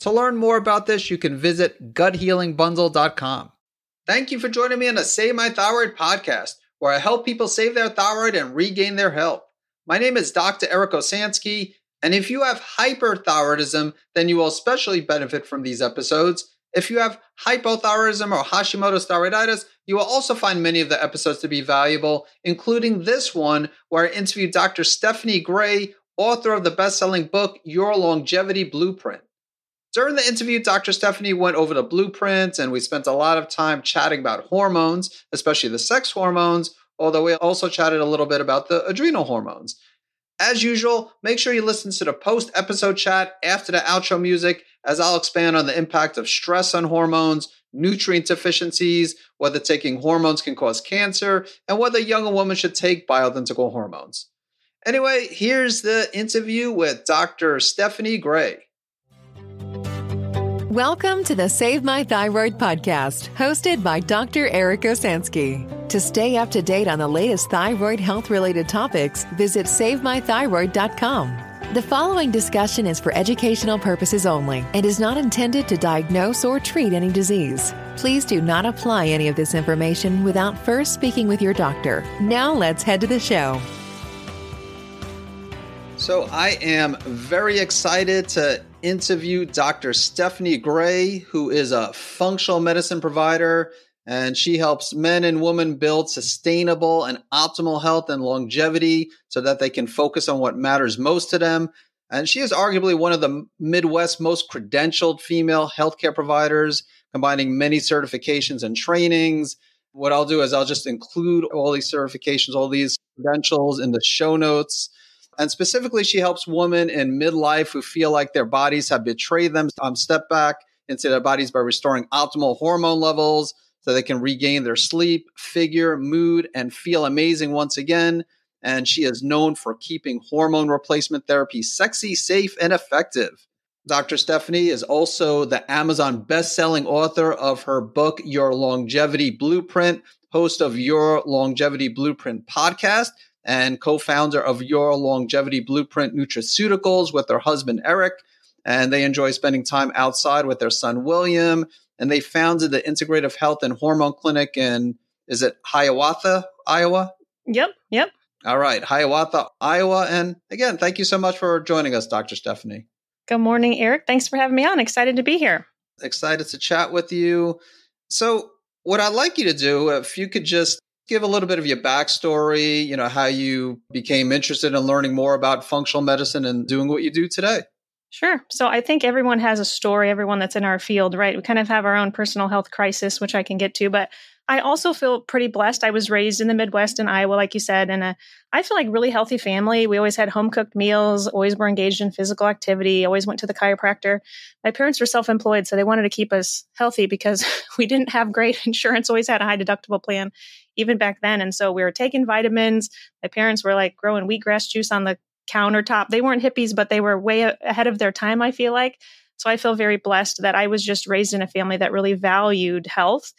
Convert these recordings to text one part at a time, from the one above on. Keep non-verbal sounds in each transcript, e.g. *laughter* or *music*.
To learn more about this, you can visit guthealingbundle.com. Thank you for joining me on the Save My Thyroid podcast, where I help people save their thyroid and regain their health. My name is Dr. Eric Osansky, and if you have hyperthyroidism, then you will especially benefit from these episodes. If you have hypothyroidism or Hashimoto's thyroiditis, you will also find many of the episodes to be valuable, including this one where I interviewed Dr. Stephanie Gray, author of the best selling book, Your Longevity Blueprint. During the interview, Dr. Stephanie went over the blueprint and we spent a lot of time chatting about hormones, especially the sex hormones, although we also chatted a little bit about the adrenal hormones. As usual, make sure you listen to the post episode chat after the outro music, as I'll expand on the impact of stress on hormones, nutrient deficiencies, whether taking hormones can cause cancer, and whether a young woman should take bioidentical hormones. Anyway, here's the interview with Dr. Stephanie Gray. Welcome to the Save My Thyroid podcast, hosted by Dr. Eric Osansky. To stay up to date on the latest thyroid health related topics, visit SaveMyThyroid.com. The following discussion is for educational purposes only and is not intended to diagnose or treat any disease. Please do not apply any of this information without first speaking with your doctor. Now let's head to the show. So, I am very excited to interview Dr. Stephanie Gray, who is a functional medicine provider, and she helps men and women build sustainable and optimal health and longevity so that they can focus on what matters most to them. And she is arguably one of the Midwest's most credentialed female healthcare providers, combining many certifications and trainings. What I'll do is I'll just include all these certifications, all these credentials in the show notes. And specifically, she helps women in midlife who feel like their bodies have betrayed them um, step back into their bodies by restoring optimal hormone levels so they can regain their sleep, figure, mood, and feel amazing once again. And she is known for keeping hormone replacement therapy sexy, safe, and effective. Dr. Stephanie is also the Amazon best-selling author of her book Your Longevity Blueprint, host of Your Longevity Blueprint podcast, and co-founder of Your Longevity Blueprint Nutraceuticals with her husband Eric. And they enjoy spending time outside with their son William. And they founded the Integrative Health and Hormone Clinic in is it Hiawatha, Iowa? Yep, yep. All right, Hiawatha, Iowa. And again, thank you so much for joining us, Dr. Stephanie. Good morning, Eric. Thanks for having me on. Excited to be here. Excited to chat with you. So, what I'd like you to do, if you could just give a little bit of your backstory, you know, how you became interested in learning more about functional medicine and doing what you do today. Sure. So I think everyone has a story, everyone that's in our field, right? We kind of have our own personal health crisis, which I can get to, but I also feel pretty blessed. I was raised in the Midwest in Iowa, like you said, and a, I feel like really healthy family. We always had home cooked meals, always were engaged in physical activity, always went to the chiropractor. My parents were self employed, so they wanted to keep us healthy because *laughs* we didn't have great *laughs* insurance, always had a high deductible plan, even back then. And so we were taking vitamins. My parents were like growing wheatgrass juice on the countertop. They weren't hippies, but they were way ahead of their time, I feel like. So I feel very blessed that I was just raised in a family that really valued health.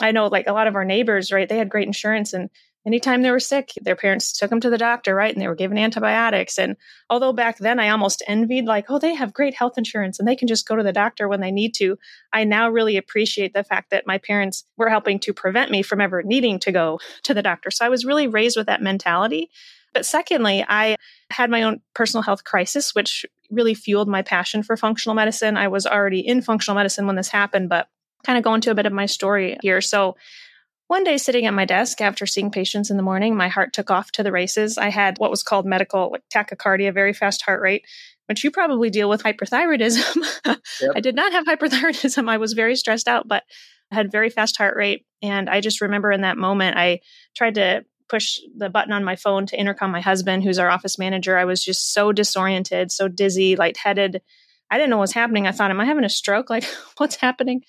I know like a lot of our neighbors, right? They had great insurance and anytime they were sick, their parents took them to the doctor, right? And they were given antibiotics. And although back then I almost envied, like, oh, they have great health insurance and they can just go to the doctor when they need to, I now really appreciate the fact that my parents were helping to prevent me from ever needing to go to the doctor. So I was really raised with that mentality. But secondly, I had my own personal health crisis, which really fueled my passion for functional medicine. I was already in functional medicine when this happened, but kind of go into a bit of my story here. So, one day sitting at my desk after seeing patients in the morning, my heart took off to the races. I had what was called medical like tachycardia, very fast heart rate, which you probably deal with hyperthyroidism. *laughs* Yep. I did not have hyperthyroidism. I was very stressed out, but I had very fast heart rate. And I just remember in that moment, I tried to push the button on my phone to intercom my husband, who's our office manager. I was just so disoriented, so dizzy, lightheaded. I didn't know what was happening. I thought, am I having a stroke? Like, *laughs* what's happening?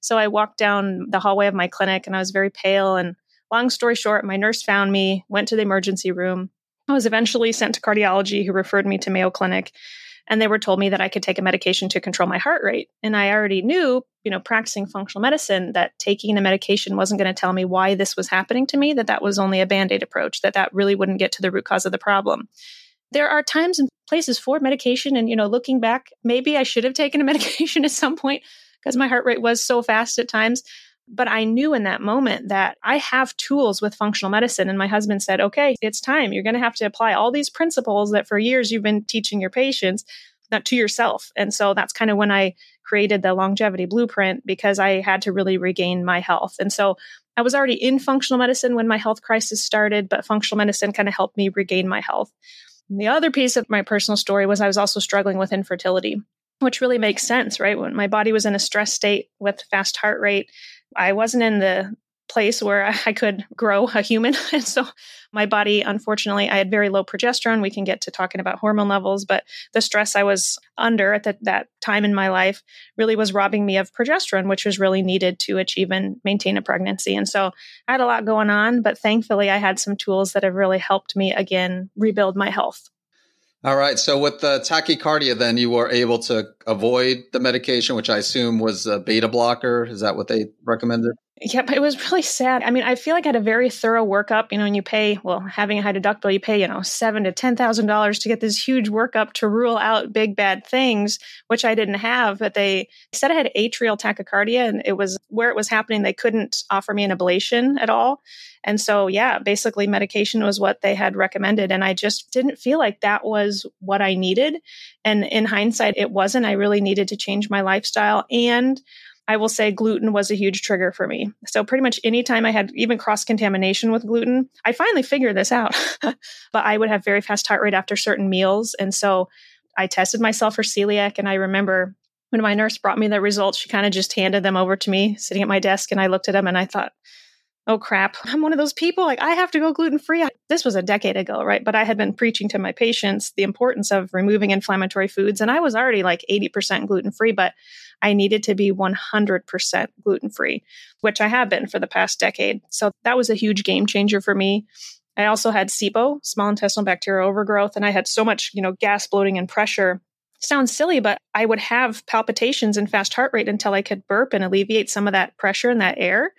So I walked down the hallway of my clinic and I was very pale. And long story short, my nurse found me, went to the emergency room. I was eventually sent to cardiology, who referred me to Mayo Clinic. And they were told me that I could take a medication to control my heart rate. And I already knew, you know, practicing functional medicine, that taking a medication wasn't going to tell me why this was happening to me, that that was only a band aid approach, that that really wouldn't get to the root cause of the problem. There are times and places for medication. And, you know, looking back, maybe I should have taken a *laughs* medication at some point because my heart rate was so fast at times. But I knew in that moment that I have tools with functional medicine. And my husband said, okay, it's time. You're going to have to apply all these principles that for years you've been teaching your patients not to yourself. And so that's kind of when I created the longevity blueprint because I had to really regain my health. And so I was already in functional medicine when my health crisis started, but functional medicine kind of helped me regain my health. And the other piece of my personal story was I was also struggling with infertility, which really makes sense, right? When my body was in a stress state with fast heart rate, I wasn't in the place where I could grow a human. *laughs* And so my body, unfortunately, I had very low progesterone. We can get to talking about hormone levels, but the stress I was under at the, that time in my life really was robbing me of progesterone, which was really needed to achieve and maintain a pregnancy. And so I had a lot going on, but thankfully I had some tools that have really helped me again rebuild my health. All right. So with the tachycardia, then you were able to avoid the medication, which I assume was a beta blocker. Is that what they recommended? Yep, it was really sad. I mean, I feel like I had a very thorough workup. You know, when you pay, well, having a high deductible, you pay, you know, seven to ten thousand dollars to get this huge workup to rule out big bad things, which I didn't have. But they said I had atrial tachycardia, and it was where it was happening. They couldn't offer me an ablation at all, and so yeah, basically medication was what they had recommended, and I just didn't feel like that was what I needed. And in hindsight, it wasn't. I really needed to change my lifestyle and I will say gluten was a huge trigger for me. So pretty much anytime I had even cross contamination with gluten, I finally figured this out. *laughs* but I would have very fast heart rate after certain meals. And so I tested myself for celiac. And I remember when my nurse brought me the results, she kind of just handed them over to me sitting at my desk. And I looked at them and I thought, oh crap, I'm one of those people. Like, I have to go gluten free. This was a decade ago, right? But I had been preaching to my patients the importance of removing inflammatory foods. And I was already like 80% gluten free, but I needed to be 100% gluten free, which I have been for the past decade. So that was a huge game changer for me. I also had SIBO, small intestinal bacterial overgrowth, and I had so much, you know, gas, bloating, and pressure. Sounds silly, but I would have palpitations and fast heart rate until I could burp and alleviate some of that pressure and that air.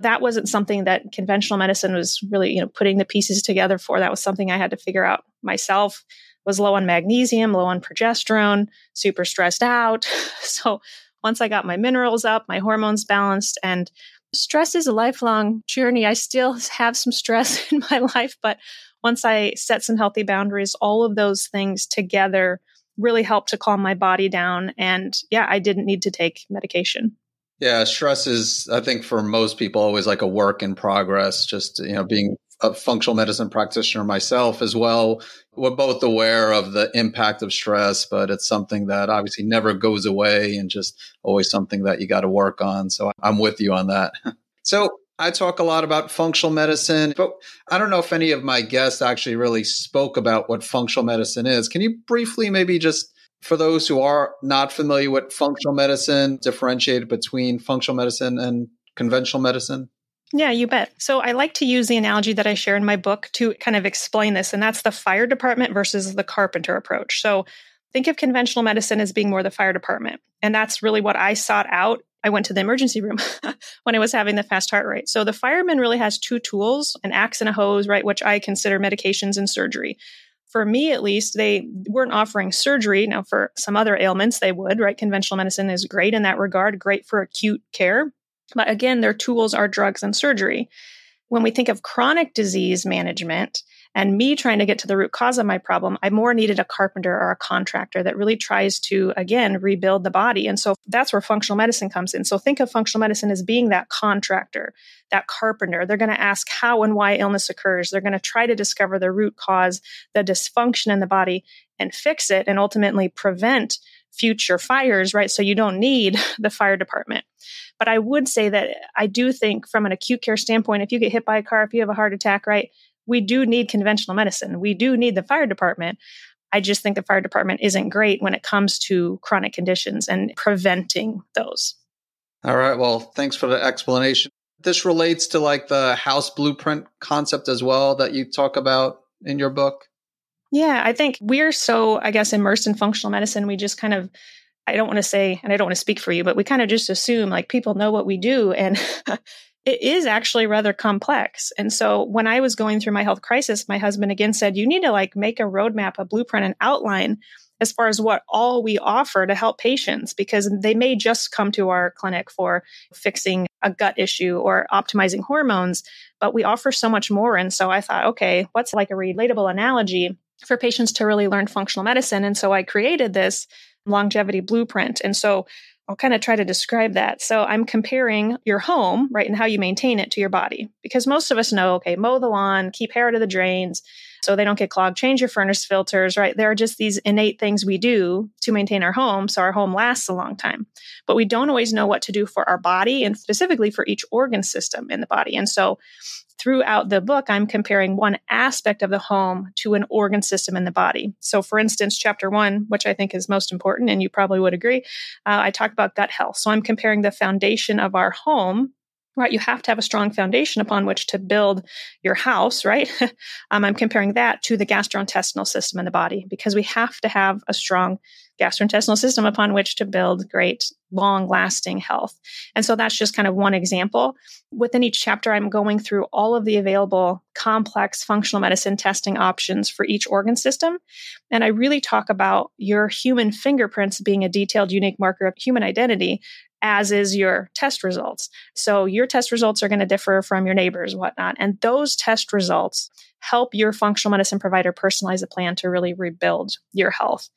That wasn't something that conventional medicine was really, you know, putting the pieces together for. That was something I had to figure out myself was low on magnesium, low on progesterone, super stressed out. *laughs* So once I got my minerals up, my hormones balanced, and stress is a lifelong journey. I still *laughs* have some stress *laughs* in my life, but once I set some healthy boundaries, all of those things together really helped to calm my body down. And yeah, I didn't need to take medication. Yeah, stress is, I think, for most people, always like a work in progress. Just you know, being a functional medicine practitioner myself as well. We're both aware of the impact of stress, but it's something that obviously never goes away and just always something that you got to work on. So I'm with you on that. *laughs* so I talk a lot about functional medicine, but I don't know if any of my guests actually really spoke about what functional medicine is. Can you briefly maybe just for those who are not familiar with functional medicine, differentiate between functional medicine and conventional medicine? Yeah, you bet. So I like to use the analogy that I share in my book to kind of explain this, and that's the fire department versus the carpenter approach. So think of conventional medicine as being more the fire department. And that's really what I sought out. I went to the emergency room *laughs* when I was having the fast heart rate. So the fireman really has two tools, an axe and a hose, right, which I consider medications and surgery. For me, at least, they weren't offering surgery. Now, for some other ailments, they would, right? Conventional medicine is great in that regard, great for acute care. But again, their tools are drugs and surgery. When we think of chronic disease management and me trying to get to the root cause of my problem, I more needed a carpenter or a contractor that really tries to, again, rebuild the body. And so that's where functional medicine comes in. So think of functional medicine as being that contractor, that carpenter. They're going to ask how and why illness occurs. They're going to try to discover the root cause, the dysfunction in the body, and fix it and ultimately prevent future fires, right? So you don't need *laughs* the fire department. But I would say that I do think, from an acute care standpoint, if you get hit by a car, if you have a heart attack, right, we do need conventional medicine. We do need the fire department. I just think the fire department isn't great when it comes to chronic conditions and preventing those. All right. Well, thanks for the explanation. This relates to like the house blueprint concept as well that you talk about in your book. Yeah, I think we're so, I guess, immersed in functional medicine. We just kind of, I don't want to say, and I don't want to speak for you, but we kind of just assume like people know what we do. And *laughs* it is actually rather complex. And so when I was going through my health crisis, my husband again said, you need to like make a roadmap, a blueprint, an outline as far as what all we offer to help patients because they may just come to our clinic for fixing a gut issue or optimizing hormones, but we offer so much more. And so I thought, okay, what's like a relatable analogy for patients to really learn functional medicine? And so I created this longevity blueprint. And so I'll kind of try to describe that. So I'm comparing your home, right, and how you maintain it to your body. Because most of us know, okay, mow the lawn, keep hair out of the drains so they don't get clogged, change your furnace filters, right? There are just these innate things we do to maintain our home so our home lasts a long time. But we don't always know what to do for our body and specifically for each organ system in the body. And so throughout the book, I'm comparing one aspect of the home to an organ system in the body. So, for instance, chapter one, which I think is most important, and you probably would agree, uh, I talk about gut health. So, I'm comparing the foundation of our home. Right, you have to have a strong foundation upon which to build your house, right? *laughs* um, I'm comparing that to the gastrointestinal system in the body because we have to have a strong gastrointestinal system upon which to build great long lasting health. And so that's just kind of one example. Within each chapter, I'm going through all of the available complex functional medicine testing options for each organ system. And I really talk about your human fingerprints being a detailed, unique marker of human identity. As is your test results. So, your test results are going to differ from your neighbors, whatnot. And those test results help your functional medicine provider personalize a plan to really rebuild your health.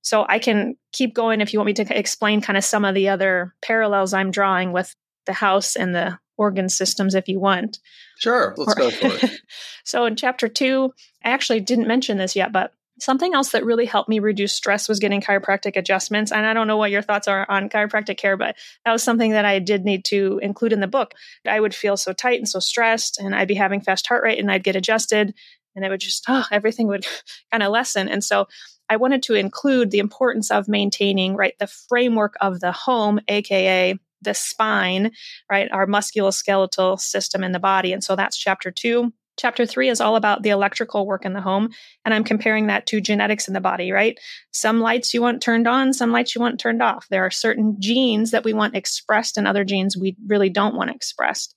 So I can keep going if you want me to explain kind of some of the other parallels I'm drawing with the house and the organ systems if you want. Sure, let's go for it. *laughs* so in chapter two, I actually didn't mention this yet, but something else that really helped me reduce stress was getting chiropractic adjustments. And I don't know what your thoughts are on chiropractic care, but that was something that I did need to include in the book. I would feel so tight and so stressed, and I'd be having fast heart rate, and I'd get adjusted, and it would just, oh, everything would *laughs* kind of lessen. And so I wanted to include the importance of maintaining, right, the framework of the home, AKA the spine, right, our musculoskeletal system in the body. And so that's chapter two. Chapter three is all about the electrical work in the home. And I'm comparing that to genetics in the body, right? Some lights you want turned on, some lights you want turned off. There are certain genes that we want expressed and other genes we really don't want expressed.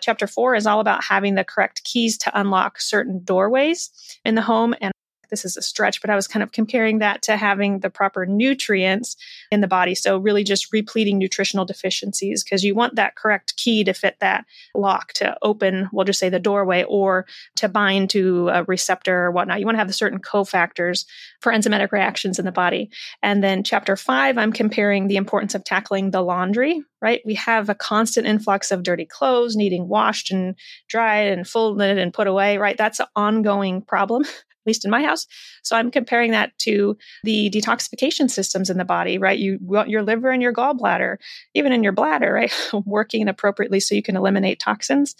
Chapter four is all about having the correct keys to unlock certain doorways in the home. And this is a stretch, but I was kind of comparing that to having the proper nutrients in the body. So, really just repleting nutritional deficiencies because you want that correct key to fit that lock to open, we'll just say the doorway or to bind to a receptor or whatnot. You want to have the certain cofactors for enzymatic reactions in the body. And then, chapter five, I'm comparing the importance of tackling the laundry, right? We have a constant influx of dirty clothes needing washed and dried and folded and put away, right? That's an ongoing problem *laughs* least in my house. So I'm comparing that to the detoxification systems in the body, right? You want your liver and your gallbladder, even in your bladder, right? *laughs* Working appropriately so you can eliminate toxins.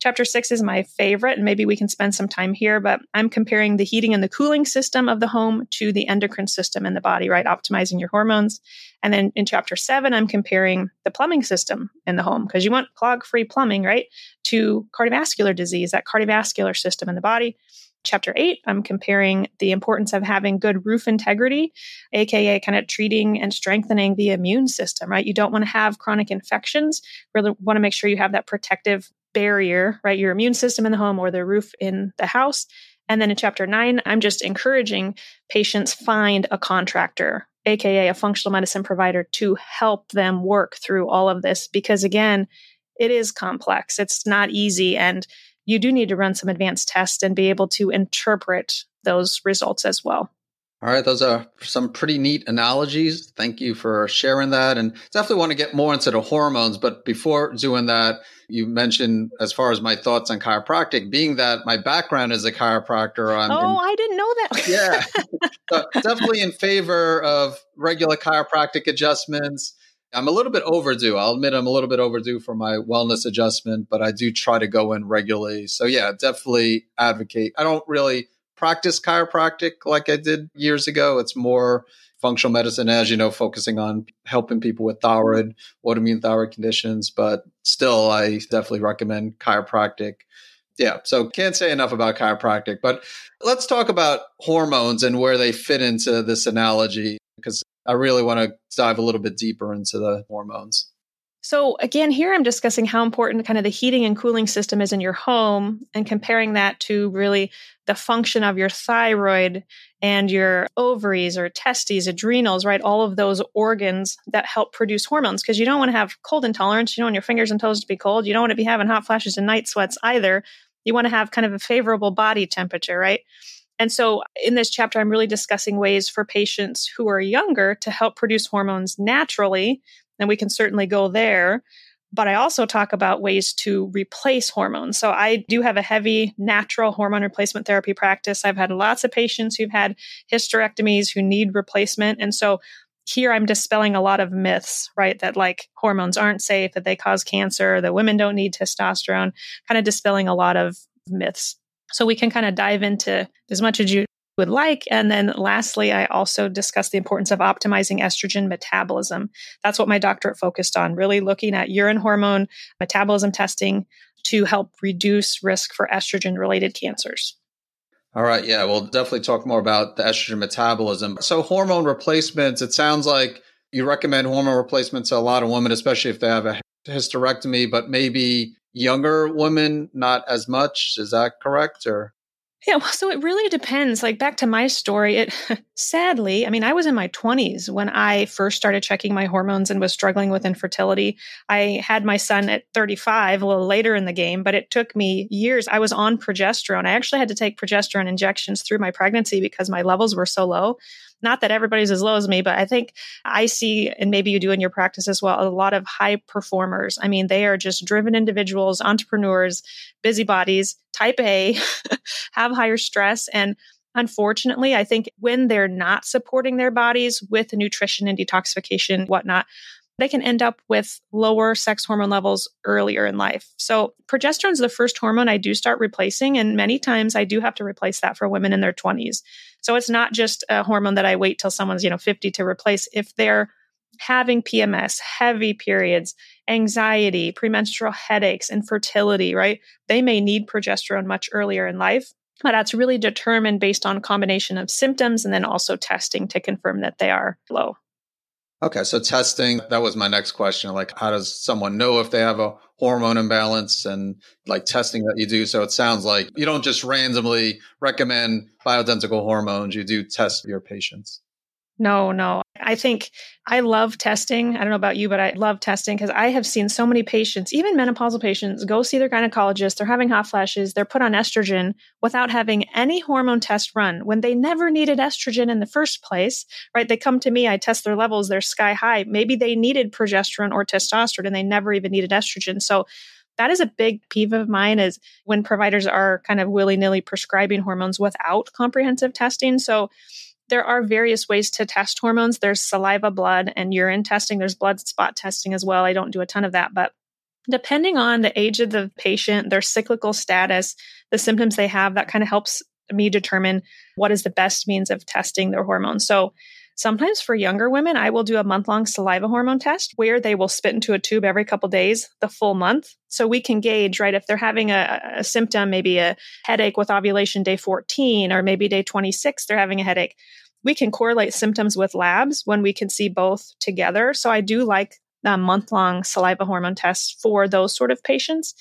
Chapter six is my favorite, and maybe we can spend some time here, but I'm comparing the heating and the cooling system of the home to the endocrine system in the body, right? Optimizing your hormones. And then in chapter seven, I'm comparing the plumbing system in the home because you want clog free plumbing, right? To cardiovascular disease, that cardiovascular system in the body chapter eight, I'm comparing the importance of having good roof integrity, aka kind of treating and strengthening the immune system, right? You don't want to have chronic infections. Really want to make sure you have that protective barrier, right? Your immune system in the home or the roof in the house. And then in chapter nine, I'm just encouraging patients find a contractor, aka a functional medicine provider, to help them work through all of this because again, it is complex. It's not easy. And you do need to run some advanced tests and be able to interpret those results as well. All right, those are some pretty neat analogies. Thank you for sharing that. And definitely want to get more into the hormones. But before doing that, you mentioned as far as my thoughts on chiropractic, being that my background is a chiropractor. I'm oh, in, I didn't know that. yeah, *laughs* so definitely in favor of regular chiropractic adjustments. I'm a little bit overdue. I'll admit I'm a little bit overdue for my wellness adjustment, but I do try to go in regularly. So yeah, definitely advocate. I don't really practice chiropractic like I did years ago. It's more functional medicine, as you know, focusing on helping people with thyroid, autoimmune thyroid conditions. But still, I definitely recommend chiropractic. Yeah, so can't say enough about chiropractic. But let's talk about hormones and where they fit into this analogy, because I really want to dive a little bit deeper into the hormones. So, again, here I'm discussing how important kind of the heating and cooling system is in your home and comparing that to really the function of your thyroid and your ovaries or testes, adrenals, right? All of those organs that help produce hormones because you don't want to have cold intolerance. You don't want your fingers and toes to be cold. You don't want to be having hot flashes and night sweats either. You want to have kind of a favorable body temperature, right? And so in this chapter, I'm really discussing ways for patients who are younger to help produce hormones naturally and we can certainly go there. But I also talk about ways to replace hormones. So I do have a heavy natural hormone replacement therapy practice. I've had lots of patients who've had hysterectomies who need replacement. And so here I'm dispelling a lot of myths, right? That like hormones aren't safe, that they cause cancer, that women don't need testosterone, kind of dispelling a lot of myths. So we can kind of dive into as much as you would like. And then lastly, I also discussed the importance of optimizing estrogen metabolism. That's what my doctorate focused on, really looking at urine hormone metabolism testing to help reduce risk for estrogen related cancers. All right. Yeah. We'll definitely talk more about the estrogen metabolism. So, hormone replacements, it sounds like you recommend hormone replacements to a lot of women, especially if they have a hysterectomy, but maybe younger women, not as much. Is that correct? Or yeah, well, so it really depends. Like back to my story, it *laughs* sadly, I mean, I was in my 20s when I first started checking my hormones and was struggling with infertility. I had my son at 35, a little later in the game, but it took me years. I was on progesterone. I actually had to take progesterone injections through my pregnancy because my levels were so low. Not that everybody's as low as me, but I think I see, and maybe you do in your practice as well, a lot of high performers. I mean, they are just driven individuals, entrepreneurs, busybodies, type A, *laughs* have higher stress. And unfortunately, I think when they're not supporting their bodies with nutrition and detoxification, whatnot, they can end up with lower sex hormone levels earlier in life. So, progesterone is the first hormone I do start replacing. And many times I do have to replace that for women in their 20s. So, it's not just a hormone that I wait till someone's, you know, 50 to replace. If they're having PMS, heavy periods, anxiety, premenstrual headaches, infertility, right? They may need progesterone much earlier in life. But that's really determined based on combination of symptoms and then also testing to confirm that they are low. Okay, so testing, that was my next question. Like, how does someone know if they have a hormone imbalance and like testing that you do? So it sounds like you don't just randomly recommend bioidentical hormones, you do test your patients. No, no. I think I love testing. I don't know about you, but I love testing because I have seen so many patients, even menopausal patients, go see their gynecologist. They're having hot flashes. They're put on estrogen without having any hormone test run when they never needed estrogen in the first place, right? They come to me, I test their levels, they're sky high. Maybe they needed progesterone or testosterone and they never even needed estrogen. So that is a big peeve of mine is when providers are kind of willy-nilly prescribing hormones without comprehensive testing. So there are various ways to test hormones. There's saliva, blood, and urine testing. There's blood spot testing as well. I don't do a ton of that, but depending on the age of the patient, their cyclical status, the symptoms they have, that kind of helps me determine what is the best means of testing their hormones. So sometimes for younger women, I will do a month long saliva hormone test where they will spit into a tube every couple days, the full month. So we can gauge, right, if they're having a, a symptom, maybe a headache with ovulation day 14 or maybe day 26, they're having a headache we can correlate symptoms with labs when we can see both together. So I do like a month long saliva hormone tests for those sort of patients.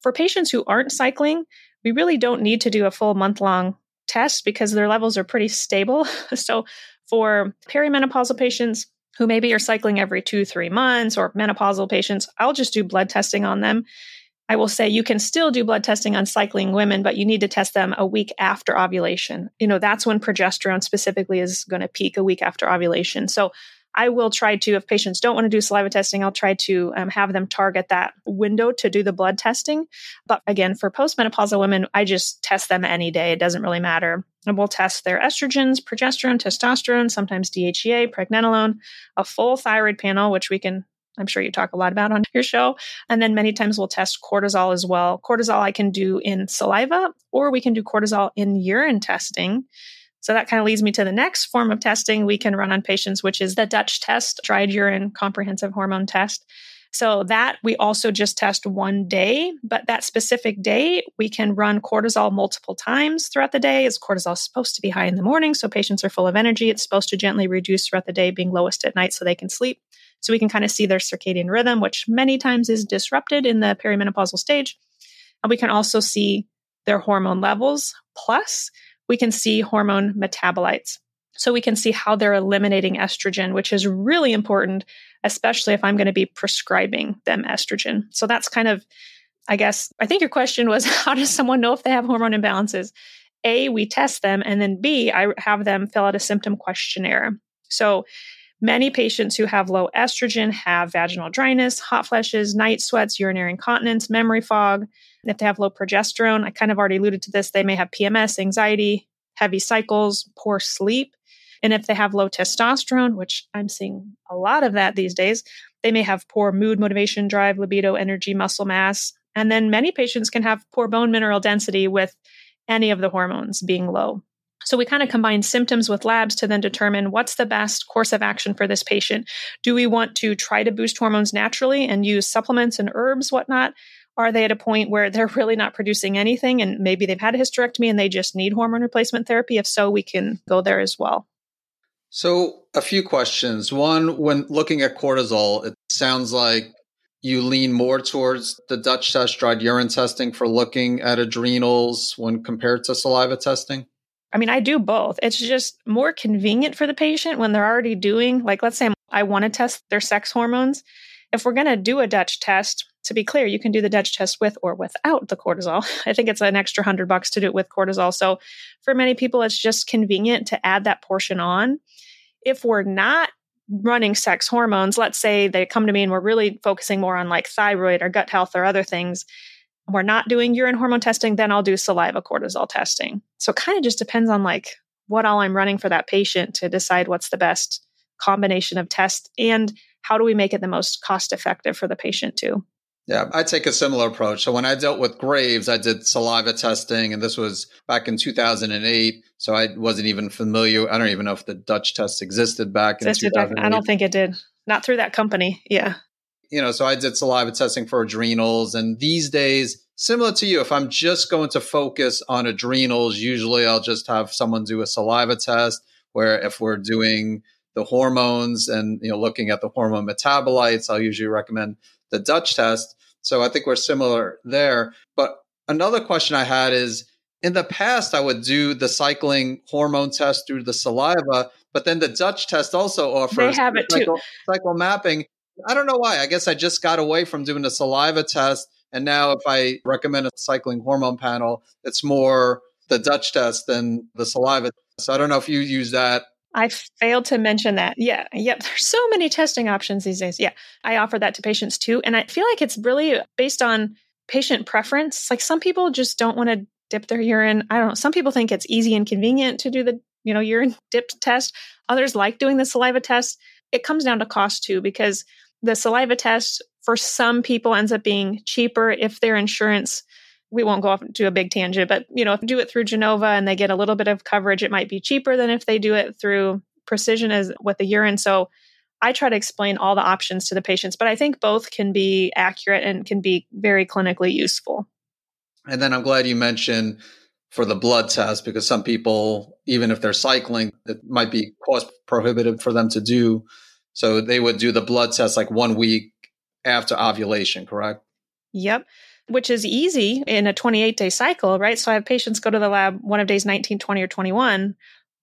For patients who aren't cycling, we really don't need to do a full month long test because their levels are pretty stable. *laughs* so for perimenopausal patients who maybe are cycling every two, three months, or menopausal patients, I'll just do blood testing on them I will say you can still do blood testing on cycling women, but you need to test them a week after ovulation. You know, that's when progesterone specifically is going to peak a week after ovulation. So I will try to, if patients don't want to do saliva testing, I'll try to um, have them target that window to do the blood testing. But again, for postmenopausal women, I just test them any day. It doesn't really matter. And we'll test their estrogens, progesterone, testosterone, sometimes DHEA, pregnenolone, a full thyroid panel, which we can I'm sure you talk a lot about on your show. And then many times we'll test cortisol as well. Cortisol I can do in saliva, or we can do cortisol in urine testing. So that kind of leads me to the next form of testing we can run on patients, which is the Dutch test, dried urine comprehensive hormone test. So that we also just test one day, but that specific day we can run cortisol multiple times throughout the day. Is cortisol supposed to be high in the morning so patients are full of energy? It's supposed to gently reduce throughout the day, being lowest at night so they can sleep. So we can kind of see their circadian rhythm, which many times is disrupted in the perimenopausal stage. And we can also see their hormone levels. Plus, we can see hormone metabolites. So we can see how they're eliminating estrogen, which is really important, especially if I'm going to be prescribing them estrogen. So that's kind of, I guess, I think your question was *laughs* how does someone know if they have hormone imbalances? A, we test them, and then B, I have them fill out a symptom questionnaire. So Many patients who have low estrogen have vaginal dryness, hot flashes, night sweats, urinary incontinence, memory fog. If they have low progesterone, I kind of already alluded to this, they may have PMS, anxiety, heavy cycles, poor sleep. And if they have low testosterone, which I'm seeing a lot of that these days, they may have poor mood, motivation, drive, libido, energy, muscle mass. And then many patients can have poor bone mineral density with any of the hormones being low. So we kind of combine symptoms with labs to then determine what's the best course of action for this patient. Do we want to try to boost hormones naturally and use supplements and herbs, whatnot? Are they at a point where they're *laughs* really not producing anything and maybe they've had a hysterectomy and they just need hormone replacement therapy? If so, we can go there as well. So, a few questions. One, when looking at cortisol, it sounds like you lean more towards the Dutch test, dried urine testing for looking at adrenals when compared to saliva testing? I mean, I do both. It's just more convenient for the patient when they're already doing, like, let's say I want to test their sex hormones. If we're going to do a Dutch test, to be clear, you can do the Dutch test with or without the cortisol. *laughs* I think it's an extra hundred bucks to do it with cortisol. So for many people, it's just convenient to add that portion on. If we're not running sex hormones, let's say they come to me and we're really focusing more on like thyroid or gut health or other things, we're not doing urine hormone testing, then I'll do saliva cortisol testing. So it kind of just depends on like what all I'm running for that patient to decide what's the best combination of tests and how do we make it the most cost effective for the patient too. Yeah, I take a similar approach. So when I dealt with Graves, I did saliva testing, and this was back in 2008. So I wasn't even familiar. I don't even know if the Dutch test existed back existed, in 2008. I don't think it did. Not through that company. Yeah you know, so I did saliva testing for adrenals. And these days, similar to you, if I'm just going to focus on adrenals, usually I'll just have someone do a saliva test. Where if we're doing the hormones and you know looking at the hormone metabolites, I'll usually recommend the Dutch test. So I think we're similar there. But another question I had is in the past, I would do the cycling hormone test through the saliva, but then the Dutch test also offers they have it cycle, too. cycle mapping. I don't know why. I guess I just got away from doing the saliva test. And now, if I recommend a cycling hormone panel, it's more the Dutch test than the saliva. So I don't know if you use that. I failed to mention that. Yeah. Yep. There's so many testing options these days. Yeah. I offer that to patients too. And I feel like it's really based on patient preference. Like some people just don't want to dip their urine. I don't know. Some people think it's easy and convenient to do the, you know, urine *laughs* dip test. Others like doing the saliva test. It comes down to cost too, because the saliva test for some people ends up being cheaper. If their insurance we won't go off to a big tangent but you know if do it through genova and they get a little bit of coverage it might be cheaper than if they do it through precision as with the urine. So i try to explain all the options to the patients but i think both can be accurate and can be very clinically useful. And then i'm glad you mentioned for the blood test because some people even if they're cycling it might be cost prohibitive for them to do so they would do the blood test like one week after ovulation, correct? Yep. Which is easy in a 28 day cycle, right? So I have patients go to the lab one of days 19, 20, or 21.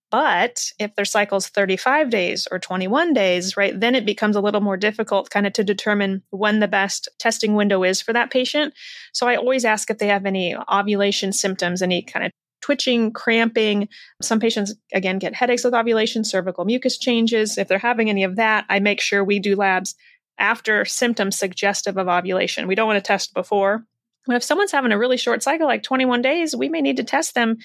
But if their cycle's 35 days or 21 days, right, then it becomes a little more difficult kind of to determine when the best testing window is for that patient. So I always ask if they have any ovulation symptoms, any kind of twitching, cramping. Some patients, again, get headaches with ovulation, cervical mucus changes. If they're having any of that, I make sure we do labs after symptoms suggestive of ovulation. We don't want to test before. But if someone's having a really short cycle, like 21 days, we may need to test them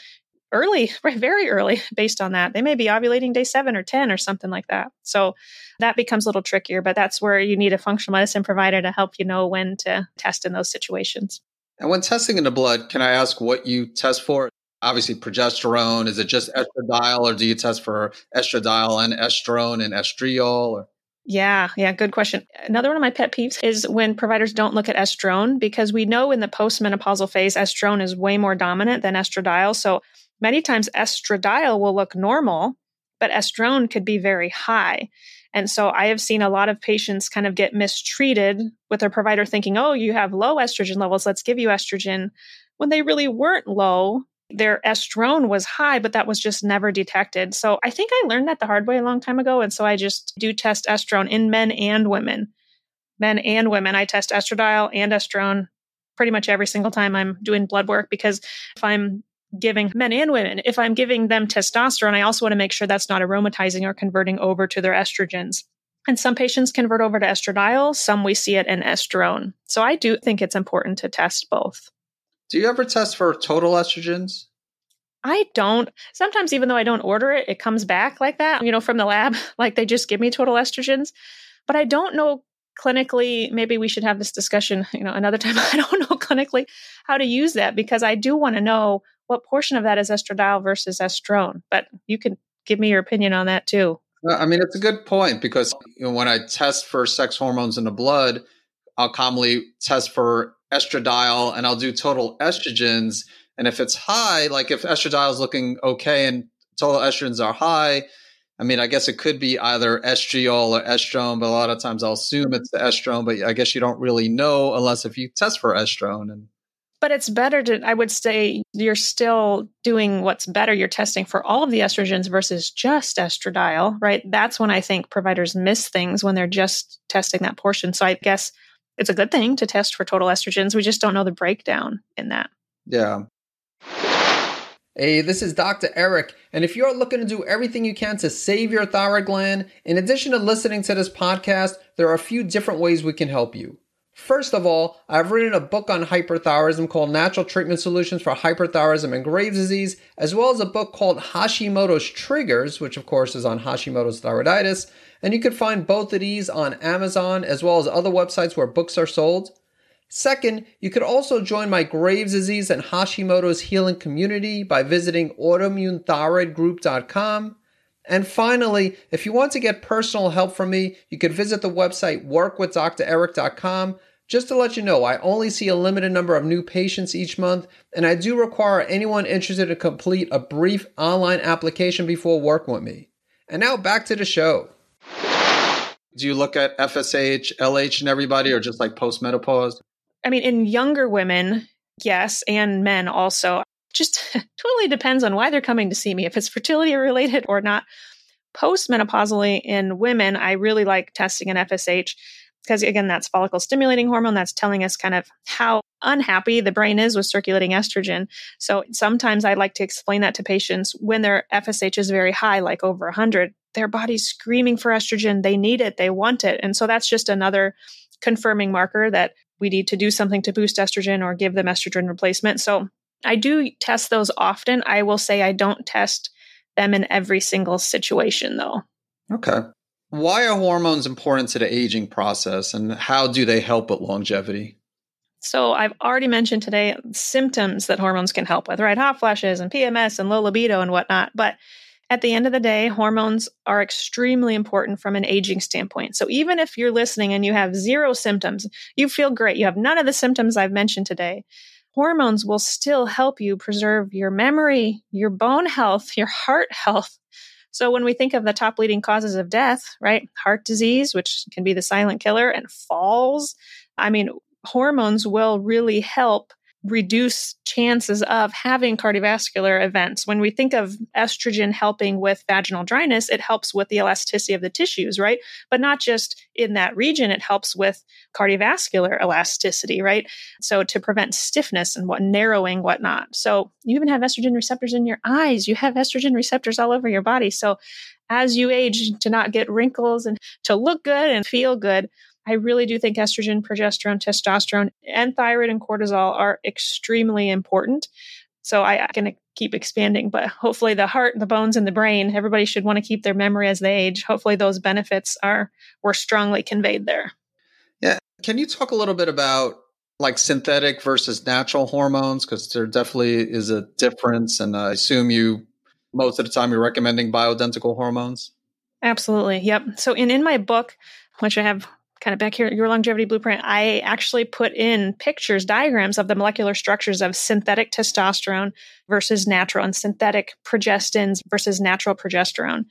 early, *laughs* right, very early *laughs* based on that. They may be ovulating day seven or 10 or something like that. So that becomes a little trickier, but that's where you need a functional medicine provider to help you know when to test in those situations. And when testing in the blood, can I ask what you test for? Obviously, progesterone. Is it just estradiol, or do you test for estradiol and estrone and estriol? Or? Yeah, yeah, good question. Another one of my pet peeves is when providers don't look at estrone because we know in the postmenopausal phase, estrone is way more dominant than estradiol. So many times estradiol will look normal, but estrone could be very high. And so I have seen a lot of patients kind of get mistreated with their provider thinking, oh, you have low estrogen levels, let's give you estrogen, when they really weren't low. Their estrone was high, but that was just never detected. So I think I learned that the hard way a long time ago. And so I just do test estrone in men and women. Men and women. I test estradiol and estrone pretty much every single time I'm doing blood work because if I'm giving men and women. If I'm giving them testosterone, I also want to make sure that's not aromatizing or converting over to their estrogens. And some patients convert over to estradiol, some we see it in estrone. So I do think it's important to test both. Do you ever test for total estrogens? I don't. Sometimes, even though I don't order it, it comes back like that, you know, from the lab. *laughs* Like they just give me total estrogens. But I don't know clinically, maybe we should have this discussion, *laughs* you know, another time. *laughs* I don't know clinically how to use that because I do want to know what portion of that is estradiol versus estrone. But you can give me your opinion on that too. Uh, I mean, it's a good point because you know, when I test for sex hormones in the blood, I'll commonly test for estradiol and I'll do total estrogens. And if it's high, like if estradiol is looking okay and total estrogens are high, I mean, I guess it could be either estriol or estrone, but a lot of times I'll assume it's the estrone, but I guess you don't really know unless if you test for estrone. And but it's better to i would say you're still doing what's better you're testing for all of the estrogens versus just estradiol right that's when i think providers miss things when they're just testing that portion so i guess it's a good thing to test for total estrogens we just don't know the breakdown in that yeah Hey, this is Dr. Eric, and if you're looking to do everything you can to save your thyroid gland, in addition to listening to this podcast, there are a few different ways we can help you. First of all, I've written a book on hyperthyroidism called Natural Treatment Solutions for Hyperthyroidism and Graves' Disease, as well as a book called Hashimoto's Triggers, which of course is on Hashimoto's thyroiditis. And you can find both of these on Amazon as well as other websites where books are sold. Second, you could also join my Graves' disease and Hashimoto's healing community by visiting autoimmunethyroidgroup.com. And finally, if you want to get personal help from me, you could visit the website workwithdreric.com. Just to let you know, I only see a limited number of new patients each month, and I do require anyone interested to complete a brief online application before working with me. And now back to the show. Do you look at FSH, LH, and everybody, or just like postmenopause? I mean, in younger women, yes, and men also just *laughs* totally depends on why they're coming to see me, if it's fertility related or not. Postmenopausally in women, I really like testing an FSH because, again, that's follicle stimulating hormone. That's telling us kind of how unhappy the brain is with circulating estrogen. So sometimes I like to explain that to patients when their FSH is very high, like over 100. Their body's screaming for estrogen. They need it, they want it. And so that's just another confirming marker that we need to do something to boost estrogen or give them estrogen replacement. So I do test those often. I will say I don't test them in every single situation, though. Okay. Why are hormones important to the aging process and how do they help with longevity? So, I've already mentioned today symptoms that hormones can help with, right? Hot flashes and PMS and low libido and whatnot. But at the end of the day, hormones are extremely important from an aging standpoint. So, even if you're listening and you have zero symptoms, you feel great, you have none of the symptoms I've mentioned today, hormones will still help you preserve your memory, your bone health, your heart health. So when we think of the top leading causes of death, right? Heart disease, which can be the silent killer, and falls. I mean, hormones will really help reduce chances of having cardiovascular events. When we think of estrogen helping with vaginal dryness, it helps with the elasticity of the tissues, right? But not just in that region, it helps with cardiovascular elasticity, right? So to prevent stiffness and what narrowing, whatnot. So you even have estrogen receptors in your eyes. You have estrogen receptors all over your body. So as you age, to not get wrinkles and to look good and feel good, I really do think estrogen, progesterone, testosterone, and thyroid and cortisol are extremely important. So I, going to keep expanding, but hopefully the heart, the bones, and the brain, everybody should want to keep their memory as they age. Hopefully those benefits are were strongly conveyed there. Yeah. Can you talk a little bit about like synthetic versus natural hormones? Because there definitely is a difference. And I assume you most of the time you're recommending bioidentical hormones. Absolutely. Yep. So in in my book, which I have kind of back here, your longevity blueprint, I actually put in pictures, diagrams of the molecular structures of synthetic testosterone versus natural and synthetic progestins versus natural progesterone.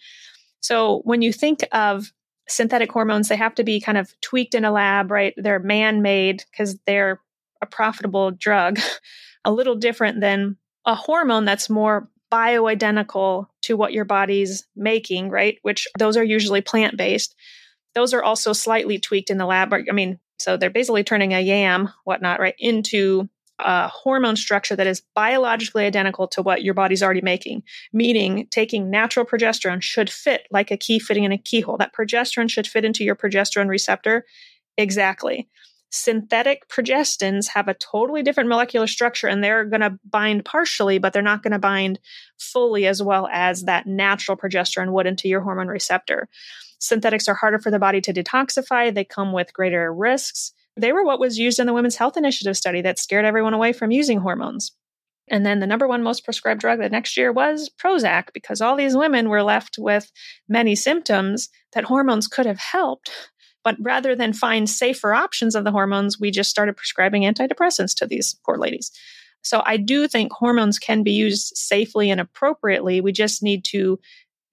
So when you think of synthetic hormones, they have to be kind of tweaked in a lab, right? They're man made because they're a profitable drug, *laughs* a little different than a hormone that's more bioidentical to what your body's making, right? Which those are usually plant based. Those are also slightly tweaked in the lab. I mean, so they're basically turning a yam, whatnot, right, into a hormone structure that is biologically identical to what your body's already making, meaning taking natural progesterone should fit like a key fitting in a keyhole. That progesterone should fit into your progesterone receptor exactly. Synthetic progestins have a totally different molecular structure and they're going to bind partially, but they're not going to bind fully as well as that natural progesterone would into your hormone receptor. Synthetics are harder for the body to detoxify, they come with greater risks. They were what was used in the Women's Health Initiative study that scared everyone away from using hormones. And then the number one most prescribed drug the next year was Prozac because all these women were left with many symptoms that hormones could have helped but rather than find safer options of the hormones, we just started prescribing antidepressants to these poor ladies. So I do think hormones can be used safely and appropriately. We just need to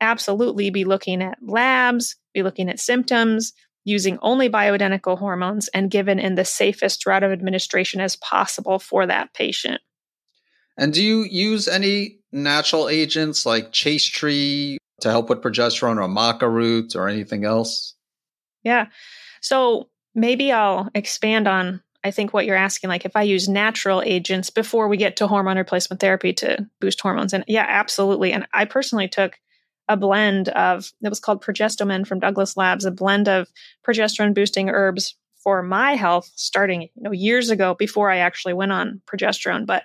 absolutely be looking at labs, be looking at symptoms, using only bioidentical hormones, and given in the safest route of administration as possible for that patient. And do you use any natural agents like chaste tree to help with progesterone or maca root or anything else? Yeah. So maybe I'll expand on I think what you're asking, like if I use natural agents before we get to hormone replacement therapy to boost hormones. And yeah, absolutely. And I personally took a blend of it was called Progestomen from Douglas Labs, a blend of progesterone boosting herbs for my health starting, you know, years ago before I actually went on progesterone. But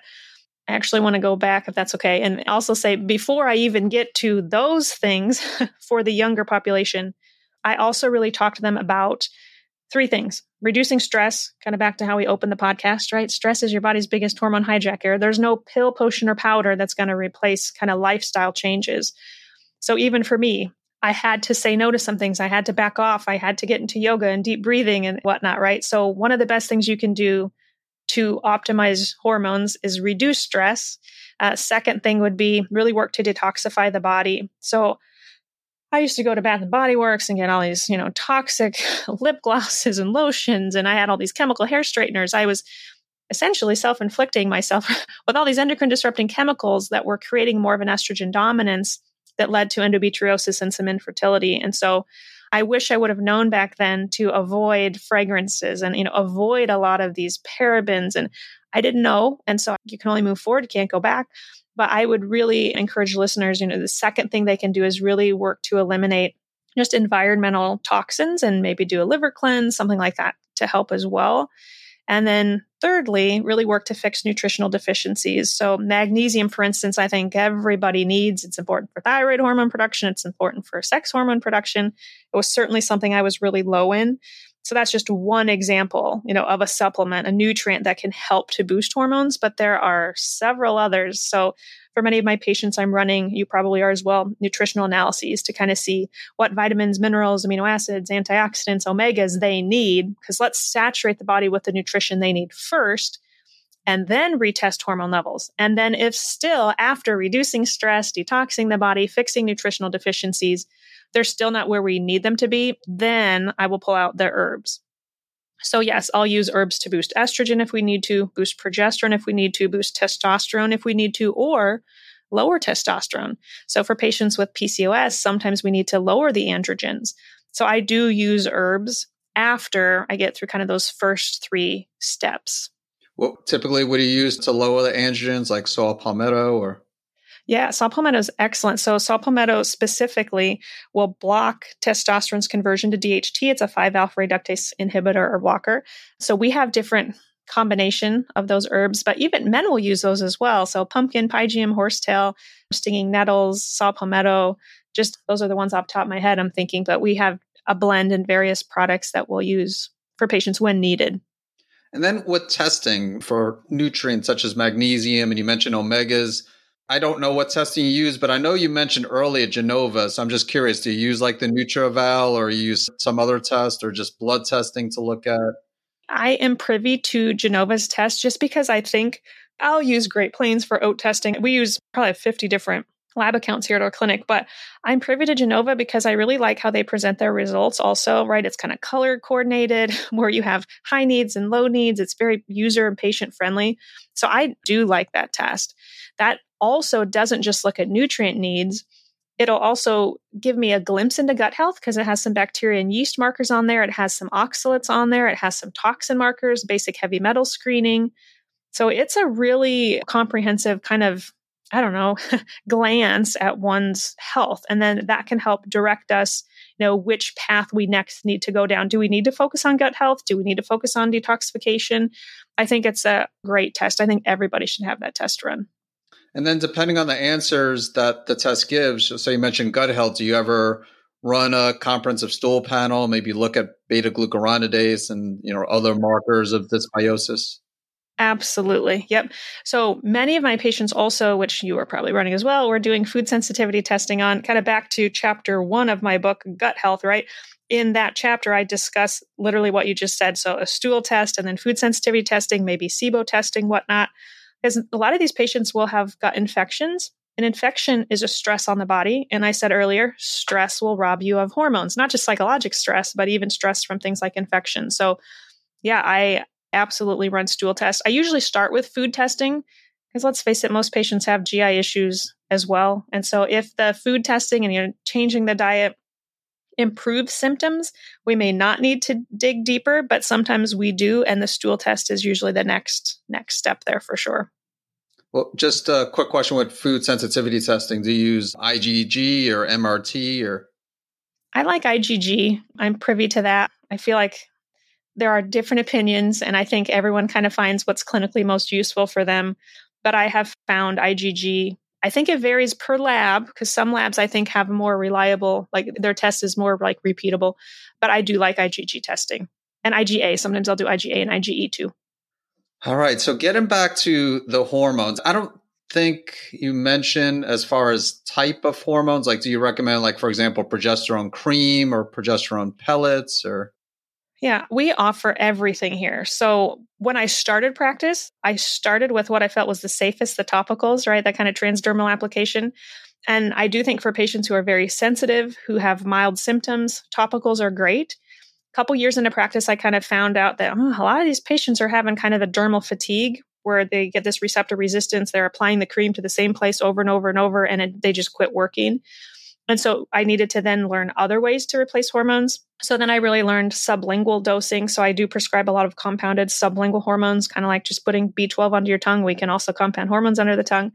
I actually want to go back if that's okay. And also say before I even get to those things *laughs* for the younger population, I also really talk to them about three things reducing stress, kind of back to how we opened the podcast, right? Stress is your body's biggest hormone hijacker. There's no pill, potion, or powder that's going to replace kind of lifestyle changes. So even for me, I had to say no to some things. I had to back off. I had to get into yoga and deep breathing and whatnot, right? So, one of the best things you can do to optimize hormones is reduce stress. Uh, second thing would be really work to detoxify the body. So, I used to go to Bath and Body Works and get all these, you know, toxic *laughs* lip glosses and lotions, and I had all these chemical hair straighteners. I was essentially self inflicting myself *laughs* with all these endocrine disrupting chemicals that were creating more of an estrogen dominance that led to endometriosis and some infertility. And so I wish I would have known back then to avoid fragrances and, you know, avoid a lot of these parabens. And I didn't know. And so you can only move forward, can't go back. But I would really encourage listeners, you know, the second thing they can do is really work to eliminate just environmental toxins and maybe do a liver cleanse, something like that to help as well. And then thirdly, really work to fix nutritional deficiencies. So magnesium, for instance, I think everybody needs. It's important for thyroid hormone production. It's important for sex hormone production. It was certainly something I was really low in. So that's just one example, you know, of a supplement, a nutrient that can help to boost hormones, but there are several others. So for many of my patients I'm running, you probably are as well, nutritional analyses to kind of see what vitamins, minerals, amino acids, antioxidants, omegas they need because let's saturate the body with the nutrition they need first and then retest hormone levels. And then, if still after reducing stress, detoxing the body, fixing nutritional deficiencies, they're still not where we need them to be, then I will pull out the herbs. So, yes, I'll use herbs to boost estrogen if we need to, boost progesterone if we need to, boost testosterone if we need to, or lower testosterone. So, for patients with PCOS, sometimes we need to lower the androgens. So, I do use herbs after I get through kind of those first three steps. What typically would you use to lower the androgens, like saw palmetto or? Yeah, saw palmetto is excellent. So saw palmetto specifically will block testosterone's conversion to DHT. It's a 5 alpha reductase inhibitor or blocker. So we have different combination of those herbs, but even men will use those as well. So pumpkin, pygeum, horsetail, stinging nettles, saw palmetto, just those are the ones off the top of my head I'm thinking, but we have a blend in various products that we'll use for patients when needed. And then with testing for nutrients such as magnesium, and you mentioned omegas, I don't know what testing you use, but I know you mentioned earlier Genova. So I'm just curious, do you use like the NutrEval or you use some other test or just blood testing to look at? I am privy to Genova's test just because I think I'll use Great Plains for OAT testing. We use probably 50 different lab accounts here at our clinic, but I'm privy to Genova because I really like how they present their results also, right? It's kind of color coordinated *laughs* where you have high needs and low needs. It's very user and patient friendly. So I do like that test. That also doesn't just look at nutrient needs. It'll also give me a glimpse into gut health because it has some bacteria and yeast markers on there. It has some oxalates on there. It has some toxin markers, basic heavy metal screening. So it's a really comprehensive kind of I don't know, *laughs* glance at one's health. And then that can help direct us, you know, which path we next need to go down. Do we need to focus on gut health? Do we need to focus on detoxification? I think it's a great test. I think everybody should have that test run. And then depending on the answers that the test gives, so you mentioned gut health, do you ever run a comprehensive stool panel, maybe look at beta glucuronidase and, you know, other markers of dysbiosis? Absolutely. Yep. So many of my patients also, which you are probably running as well, we're doing food sensitivity testing on kind of back to chapter one of my book, Gut Health, right? In that chapter, I discuss literally what you just said. So a stool test and then food sensitivity testing, maybe SIBO testing, whatnot. Because a lot of these patients will have gut infections. An infection is a stress on the body. And I said earlier, stress will rob you of hormones, not just psychologic stress, but even stress from things like infection. So yeah, I absolutely run stool tests. I usually start with food testing because let's face it, most patients have GI issues as well. And so if the food testing and you're changing the diet improves symptoms, we may not need to dig deeper, but sometimes we do. And the stool test is usually the next next step there for sure. Well, just a quick question with food sensitivity testing. Do you use IgG or MRT or? I like IgG. I'm privy to that. I feel like there are different opinions, and I think everyone kind of finds what's clinically most useful for them. But I have found IgG. I think it varies per lab because some labs I think have more reliable, like their test is more like repeatable. But I do like IgG testing and IgA. Sometimes I'll do IgA and IgE too. All right. So getting back to the hormones, I don't think you mentioned as far as type of hormones. Like, do you recommend, like, for example, progesterone cream or progesterone pellets or? Yeah, we offer everything here. So when I started practice, I started with what I felt was the safest, the topicals, right? That kind of transdermal application. And I do think for patients who are very sensitive, who have mild symptoms, topicals are great. A couple years into practice, I kind of found out that oh, a lot of these patients are having kind of a dermal fatigue where they get this receptor resistance. They're applying the cream to the same place over and over and over, and it, they just quit working. And so I needed to then learn other ways to replace hormones. So then I really learned sublingual dosing. So I do prescribe a lot of compounded sublingual hormones, kind of like just putting B12 under your tongue. We can also compound hormones under the tongue.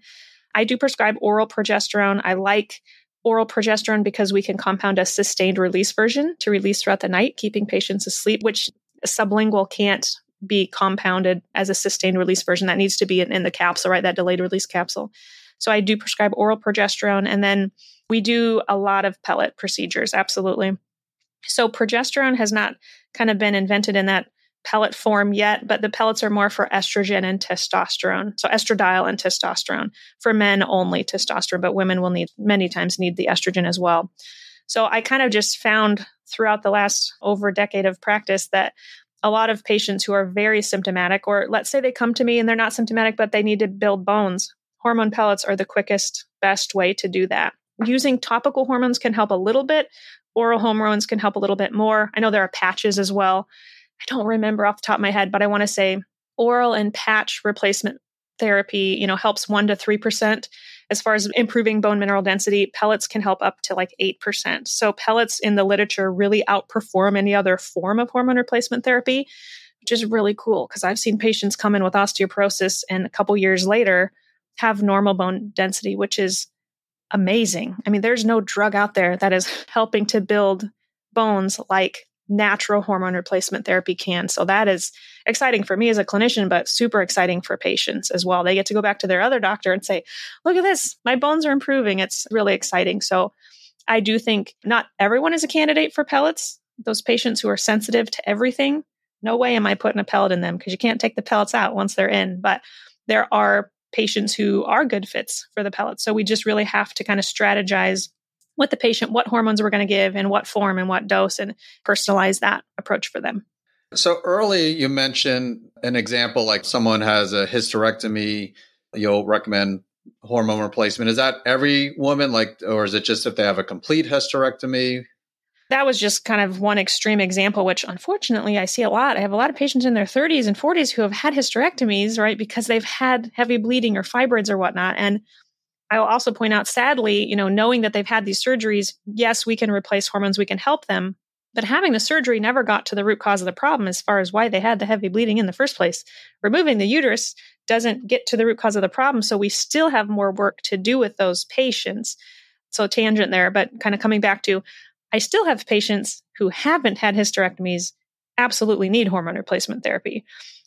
I do prescribe oral progesterone. I like oral progesterone because we can compound a sustained release version to release throughout the night, keeping patients asleep, which sublingual can't be compounded as a sustained release version. That needs to be in, in the capsule, right? That delayed release capsule. So I do prescribe oral progesterone. And then we do a lot of pellet procedures, absolutely. So progesterone has not kind of been invented in that pellet form yet, but the pellets are more for estrogen and testosterone. So estradiol and testosterone. For men only testosterone, but women will need many times need the estrogen as well. So I kind of just found throughout the last over decade of practice that a lot of patients who are very symptomatic, or let's say they come to me and they're not symptomatic, but they need to build bones, hormone pellets are the quickest, best way to do that. Using topical hormones can help a little bit. Oral hormones can help a little bit more. I know there are patches as well. I don't remember off the top of my head, but I want to say oral and patch replacement therapy, you know, helps 1 to 3%. As far as improving bone mineral density, pellets can help up to like 8%. So pellets in the literature really outperform any other form of hormone replacement therapy, which is really cool because I've seen patients come in with osteoporosis and a couple years later have normal bone density, which is amazing. I mean, there's no drug out there that is helping to build bones like natural hormone replacement therapy can. So that is exciting for me as a clinician, but super exciting for patients as well. They get to go back to their other doctor and say, look at this, my bones are improving. It's really exciting. So I do think not everyone is a candidate for pellets. Those patients who are sensitive to everything, no way am I putting a pellet in them because you can't take the pellets out once they're in. But there are patients who are good fits for the pellets. So we just really have to kind of strategize with the patient what hormones we're going to give and what form and what dose and personalize that approach for them. So early you mentioned an example like someone has a hysterectomy, you'll recommend hormone replacement. Is that every woman like or is it just if they have a complete hysterectomy? That was just kind of one extreme example, which unfortunately I see a lot. I have a lot of patients in their 30s and 40s who have had hysterectomies, right, because they've had heavy bleeding or fibroids or whatnot. And I'll also point out, sadly, you know, knowing that they've had these surgeries, yes, we can replace hormones, we can help them. But having the surgery never got to the root cause of the problem as far as why they had the heavy bleeding in the first place. Removing the uterus doesn't get to the root cause of the problem. So we still have more work to do with those patients. So, tangent there, but kind of coming back to I still have patients who haven't had hysterectomies absolutely need hormone replacement therapy.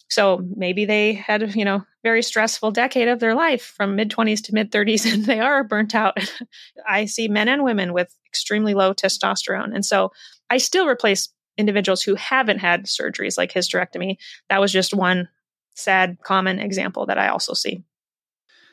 So maybe they had, you know, very stressful decade of their life from mid 20s to mid 30s *laughs* and they are burnt out. *laughs* I see men and women with extremely low testosterone. And so I still replace individuals who haven't had surgeries like hysterectomy. That was just one sad common example that I also see.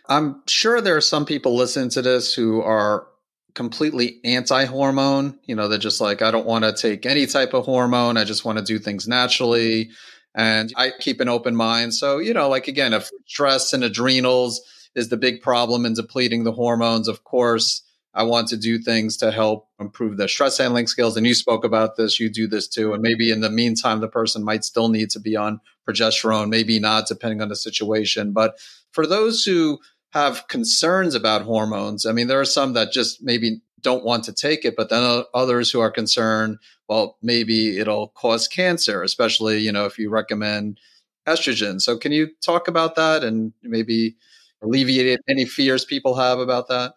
I'm sure there are some people listening to this who are completely anti hormone. You know, they're just like, I don't want to take any type of hormone. I just want to do things naturally. And I keep an open mind. So, you know, like again, if stress and adrenals is the big problem in depleting the hormones, of course, I want to do things to help improve their stress handling skills. And you spoke about this, you do this too. And maybe in the meantime, the person might still need to be on progesterone, maybe not, depending on the situation. But for those who have concerns about hormones, I mean, there are some that just maybe don't want to take it, but then others who are concerned well, maybe it'll cause cancer, especially, you know, if you recommend estrogen. So can you talk about that and maybe alleviate any fears people have about that?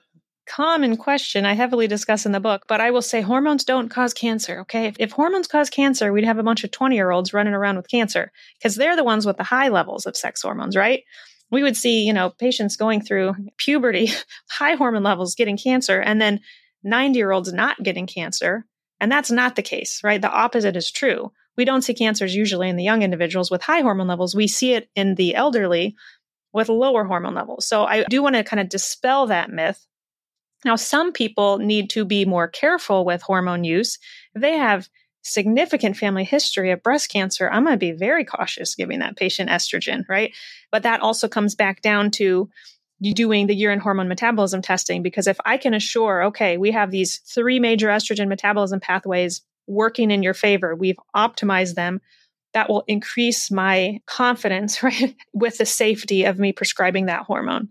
Common question I heavily discuss in the book, but I will say hormones don't cause cancer. Okay. If, if hormones cause cancer, we'd have a bunch of 20 year olds running around with cancer because they're the ones with the high levels of sex hormones, right? We would see, you know, patients going through puberty, *laughs* high hormone levels getting cancer, and then 90 year olds not getting cancer and that's not the case, right? The opposite is true. We don't see cancers usually in the young individuals with high hormone levels. We see it in the elderly with lower hormone levels. So I do want to kind of dispel that myth. Now, some people need to be more careful with hormone use. They have significant family history of breast cancer, I'm going to be very cautious giving that patient estrogen, right? But that also comes back down to you doing the urine hormone metabolism testing because if I can assure, okay, we have these three major estrogen metabolism pathways working in your favor, we've optimized them, that will increase my confidence, *laughs* right, with the safety of me prescribing that hormone.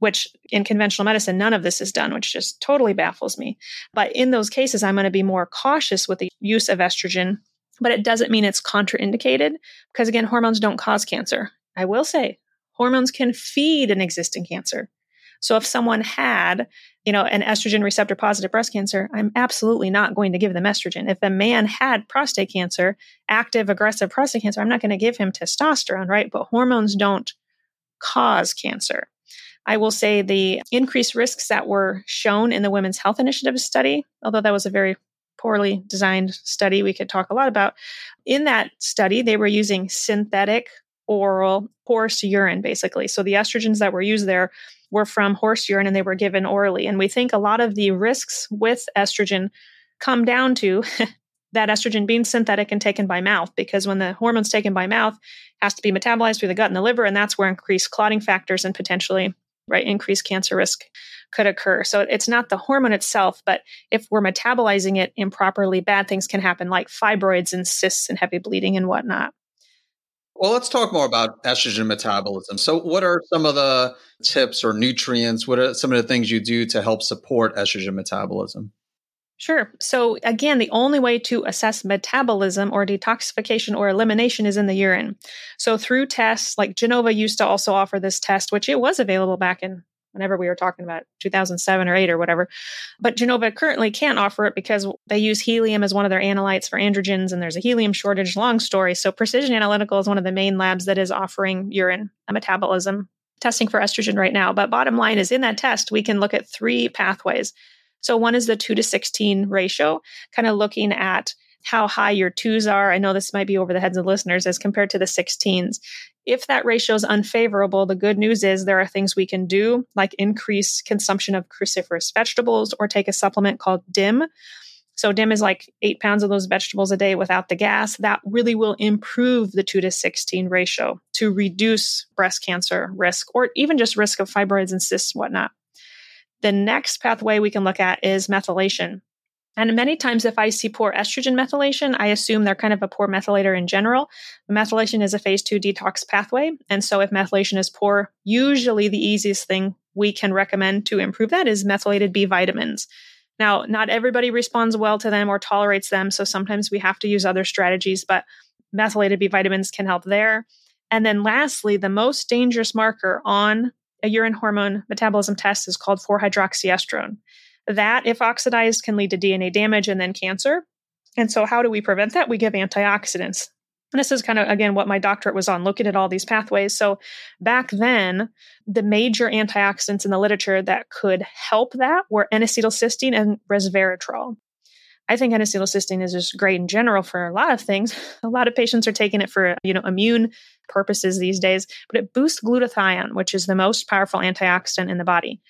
Which in conventional medicine, none of this is done, which just totally baffles me. But in those cases, I'm going to be more cautious with the use of estrogen, but it doesn't mean it's contraindicated because, again, hormones don't cause cancer. I will say hormones can feed an existing cancer. So if someone had, you know, an estrogen receptor positive breast cancer, I'm absolutely not going to give them estrogen. If a man had prostate cancer, active aggressive prostate cancer, I'm not going to give him testosterone, right? But hormones don't cause cancer. I will say the increased risks that were shown in the Women's Health Initiative study, although that was a very poorly designed study we could talk a lot about. In that study, they were using synthetic oral horse urine, basically. So the estrogens that were used there were from horse urine and they were given orally. And we think a lot of the risks with estrogen come down to *laughs* that estrogen being synthetic and taken by mouth because when the hormone's taken by mouth has to be metabolized through the gut and the liver and that's where increased clotting factors and potentially right increased cancer risk could occur so it's not the hormone itself but if we're metabolizing it improperly bad things can happen like fibroids and cysts and heavy bleeding and whatnot well, let's talk more about estrogen metabolism. So, what are some of the tips or nutrients? What are some of the things you do to help support estrogen metabolism? Sure. So, again, the only way to assess metabolism or detoxification or elimination is in the urine. So, through tests like Genova used to also offer this test, which it was available back in whenever we were talking about 2007 or 8 or whatever. But Genova currently can't offer it because they use helium as one of their analytes for androgens and there's a helium shortage, long story. So Precision Analytical is one of the main labs that is offering urine metabolism testing for estrogen right now. But bottom line is in that test, we can look at three pathways. So one is the 2 to 16 ratio, kind of looking at how high your twos are. I know this might be over the heads of listeners as compared to the 16s. If that ratio is unfavorable, the good news is there are things we can do, like increase consumption of cruciferous vegetables or take a supplement called DIM. So DIM is like eight pounds of those vegetables a day without the gas. That really will improve the two to 16 ratio to reduce breast cancer risk or even just risk of fibroids and cysts and whatnot. The next pathway we can look at is methylation. And many times, if I see poor estrogen methylation, I assume they're kind of a poor methylator in general. Methylation is a phase two detox pathway. And so, if methylation is poor, usually the easiest thing we can recommend to improve that is methylated B vitamins. Now, not everybody responds well to them or tolerates them. So, sometimes we have to use other strategies, but methylated B vitamins can help there. And then, lastly, the most dangerous marker on a urine hormone metabolism test is called 4 hydroxyestrone. That, if oxidized, can lead to DNA damage and then cancer. And so, how do we prevent that? We give antioxidants. And this is kind of, again, what my doctorate was on, looking at all these pathways. So, back then, the major antioxidants in the literature that could help that were N acetylcysteine and resveratrol. I think N acetylcysteine is just great in general for a lot of things. *laughs* A lot of patients are taking it for, you know, immune purposes these days, but it boosts glutathione, which is the most powerful antioxidant in the body.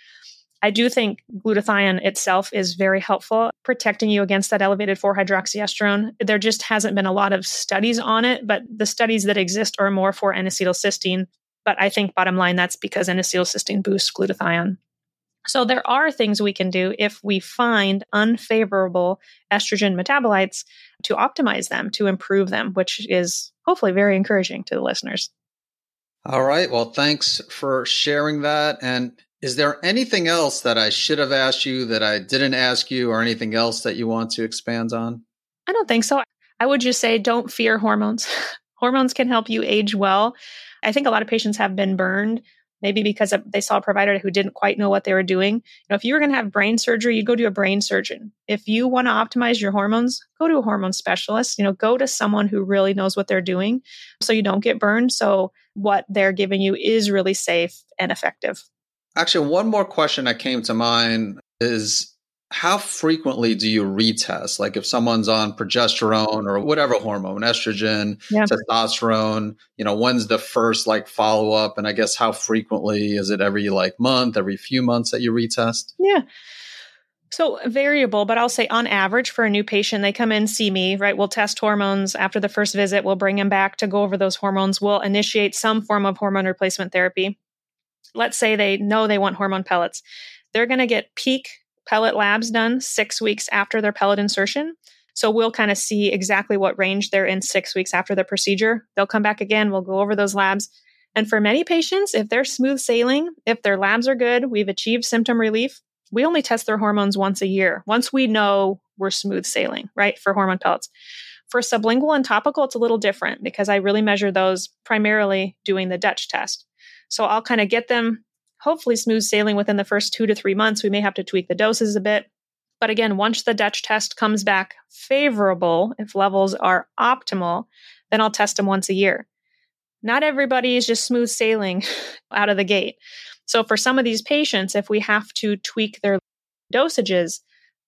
I do think glutathione itself is very helpful protecting you against that elevated 4 hydroxyestrone. There just hasn't been a lot of studies on it, but the studies that exist are more for N acetylcysteine. But I think bottom line, that's because N acetylcysteine boosts glutathione. So there are things we can do if we find unfavorable estrogen metabolites to optimize them, to improve them, which is hopefully very encouraging to the listeners. All right. Well, thanks for sharing that. And is there anything else that I should have asked you that I didn't ask you, or anything else that you want to expand on? I don't think so. I would just say don't fear hormones. *laughs* hormones can help you age well. I think a lot of patients have been burned, maybe because they saw a provider who didn't quite know what they were doing. You know, if you were going to have brain surgery, you go to a brain surgeon. If you want to optimize your hormones, go to a hormone specialist. You know, go to someone who really knows what they're doing, so you don't get burned. So what they're giving you is really safe and effective. Actually, one more question that came to mind is how frequently do you retest? Like if someone's on progesterone or whatever hormone, estrogen, yeah. testosterone, you know, when's the first like follow up? And I guess how frequently is it every like month, every few months that you retest? Yeah. So variable, but I'll say on average for a new patient, they come in, see me, right? We'll test hormones after the first visit. We'll bring them back to go over those hormones. We'll initiate some form of hormone replacement therapy let's say they know they want hormone pellets. They're going to get peak pellet labs done six weeks after their pellet insertion. So we'll kind of see exactly what range they're in six weeks after the procedure. They'll come back again. We'll go over those labs. And for many patients, if they're smooth sailing, if their labs are good, we've achieved symptom relief, we only test their hormones once a year. Once we know we're smooth sailing, right, for hormone pellets. For sublingual and topical, it's a little different because I really measure those primarily doing the Dutch test. So I'll kind of get them hopefully smooth sailing within the first two to three months. We may have to tweak the doses a bit. But again, once the Dutch test comes back favorable, if levels are optimal, then I'll test them once a year. Not everybody is just smooth sailing *laughs* out of the gate. So for some of these patients, if we have to tweak their dosages,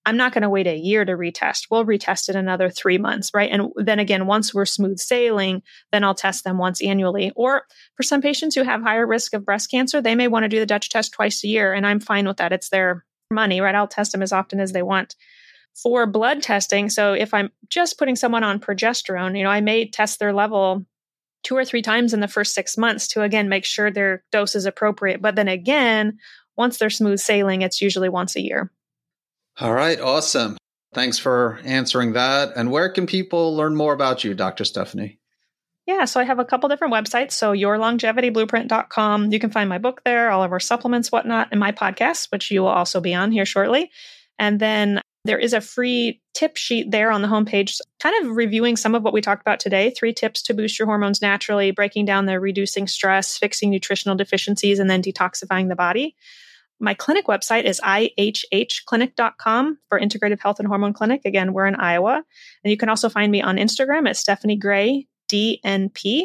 I'm not going to wait a year to retest. We'll retest it another three months, right? And then again, once we're smooth sailing, then I'll test them once annually. Or for some patients who have higher risk of breast cancer, they may want to do the Dutch test twice a year, and I'm fine with that. It's their money, right? I'll test them as often as they want. For blood testing, so if I'm just putting someone on progesterone, you know, I may test their level two or three times in the first six months to again make sure their dose is appropriate. But then again, once they're smooth sailing, it's usually once a year. All right, awesome. Thanks for answering that. And where can people learn more about you, Dr. Stephanie? Yeah, so I have a couple different websites. So yourlongevityblueprint.com. You can find my book there, all of our supplements, whatnot, and my podcast, which you will also be on here shortly. And then there is a free tip sheet there on the homepage, kind of reviewing some of what we talked about today. Three tips to boost your hormones naturally, breaking down the reducing stress, fixing nutritional deficiencies, and then detoxifying the body. My clinic website is ihhclinic.com for Integrative Health and Hormone Clinic. Again, we're in Iowa. And you can also find me on Instagram at Stephanie Gray, DNP,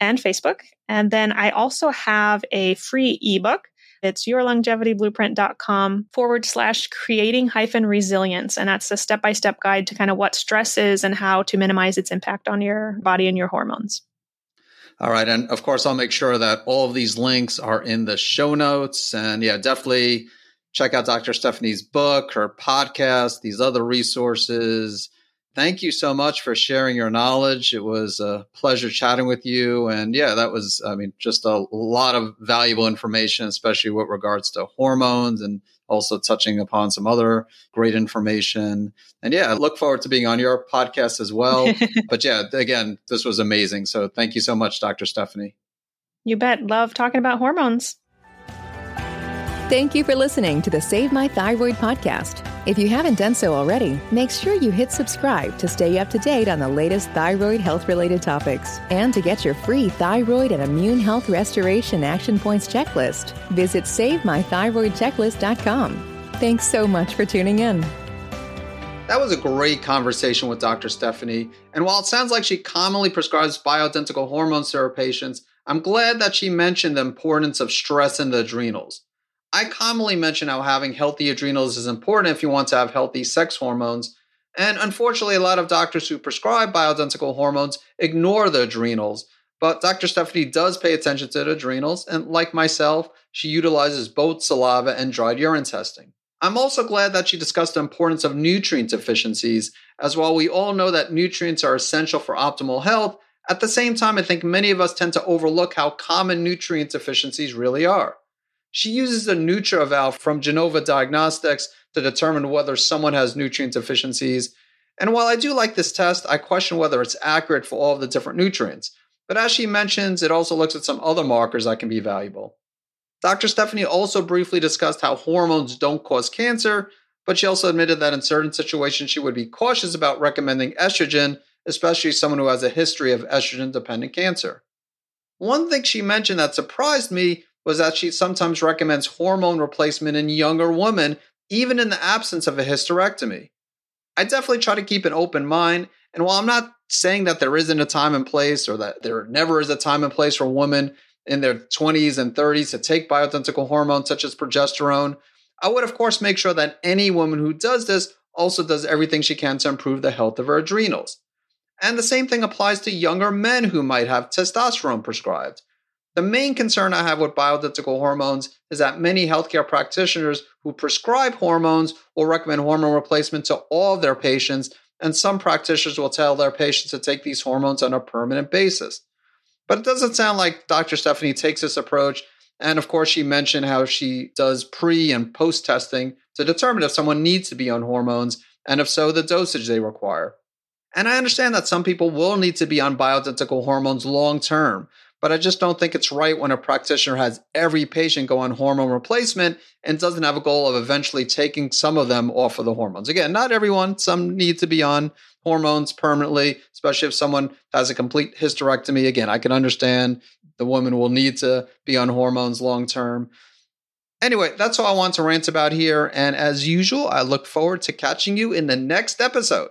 and Facebook. And then I also have a free ebook. It's yourlongevityblueprint.com forward slash creating hyphen resilience. And that's a step by step guide to kind of what stress is and how to minimize its impact on your body and your hormones. All right. And of course, I'll make sure that all of these links are in the show notes. And yeah, definitely check out Dr. Stephanie's book, her podcast, these other resources. Thank you so much for sharing your knowledge. It was a pleasure chatting with you. And yeah, that was, I mean, just a lot of valuable information, especially with regards to hormones and also touching upon some other great information. And yeah, I look forward to being on your podcast as well. *laughs* but yeah, again, this was amazing. So thank you so much, Dr. Stephanie. You bet. Love talking about hormones. Thank you for listening to the Save My Thyroid podcast. If you haven't done so already, make sure you hit subscribe to stay up to date on the latest thyroid health related topics. And to get your free thyroid and immune health restoration action points checklist, visit SaveMyThyroidChecklist.com. Thanks so much for tuning in. That was a great conversation with Dr. Stephanie. And while it sounds like she commonly prescribes bioidentical hormones to her patients, I'm glad that she mentioned the importance of stress in the adrenals. I commonly mention how having healthy adrenals is important if you want to have healthy sex hormones. And unfortunately, a lot of doctors who prescribe bioidentical hormones ignore the adrenals. But Dr. Stephanie does pay attention to the adrenals, and like myself, she utilizes both saliva and dried urine testing. I'm also glad that she discussed the importance of nutrient deficiencies, as while we all know that nutrients are essential for optimal health, at the same time, I think many of us tend to overlook how common nutrient deficiencies really are. She uses a NutrEval from Genova Diagnostics to determine whether someone has nutrient deficiencies. And while I do like this test, I question whether it's accurate for all of the different nutrients. But as she mentions, it also looks at some other markers that can be valuable. Dr. Stephanie also briefly discussed how hormones don't cause cancer, but she also admitted that in certain situations she would be cautious about recommending estrogen, especially someone who has a history of estrogen dependent cancer. One thing she mentioned that surprised me was that she sometimes recommends hormone replacement in younger women, even in the absence of a hysterectomy. I definitely try to keep an open mind, and while I'm not saying that there isn't a time and place or that there never is a time and place for women in their 20s and 30s to take bioidentical hormones such as progesterone, I would, of course, make sure that any woman who does this also does everything she can to improve the health of her adrenals. And the same thing applies to younger men who might have testosterone prescribed. The main concern I have with bioidentical hormones is that many healthcare practitioners who prescribe hormones will recommend hormone replacement to all of their patients, and some practitioners will tell their patients to take these hormones on a permanent basis. But it doesn't sound like Dr. Stephanie takes this approach. And of course, she mentioned how she does pre and post testing to determine if someone needs to be on hormones, and if so, the dosage they require. And I understand that some people will need to be on bioidentical hormones long term, but I just don't think it's right when a practitioner has every patient go on hormone replacement and doesn't have a goal of eventually taking some of them off of the hormones. Again, not everyone, some need to be on hormones permanently, especially if someone has a complete hysterectomy. Again, I can understand the woman will need to be on hormones long term. Anyway, that's all I want to rant about here. And as usual, I look forward to catching you in the next episode.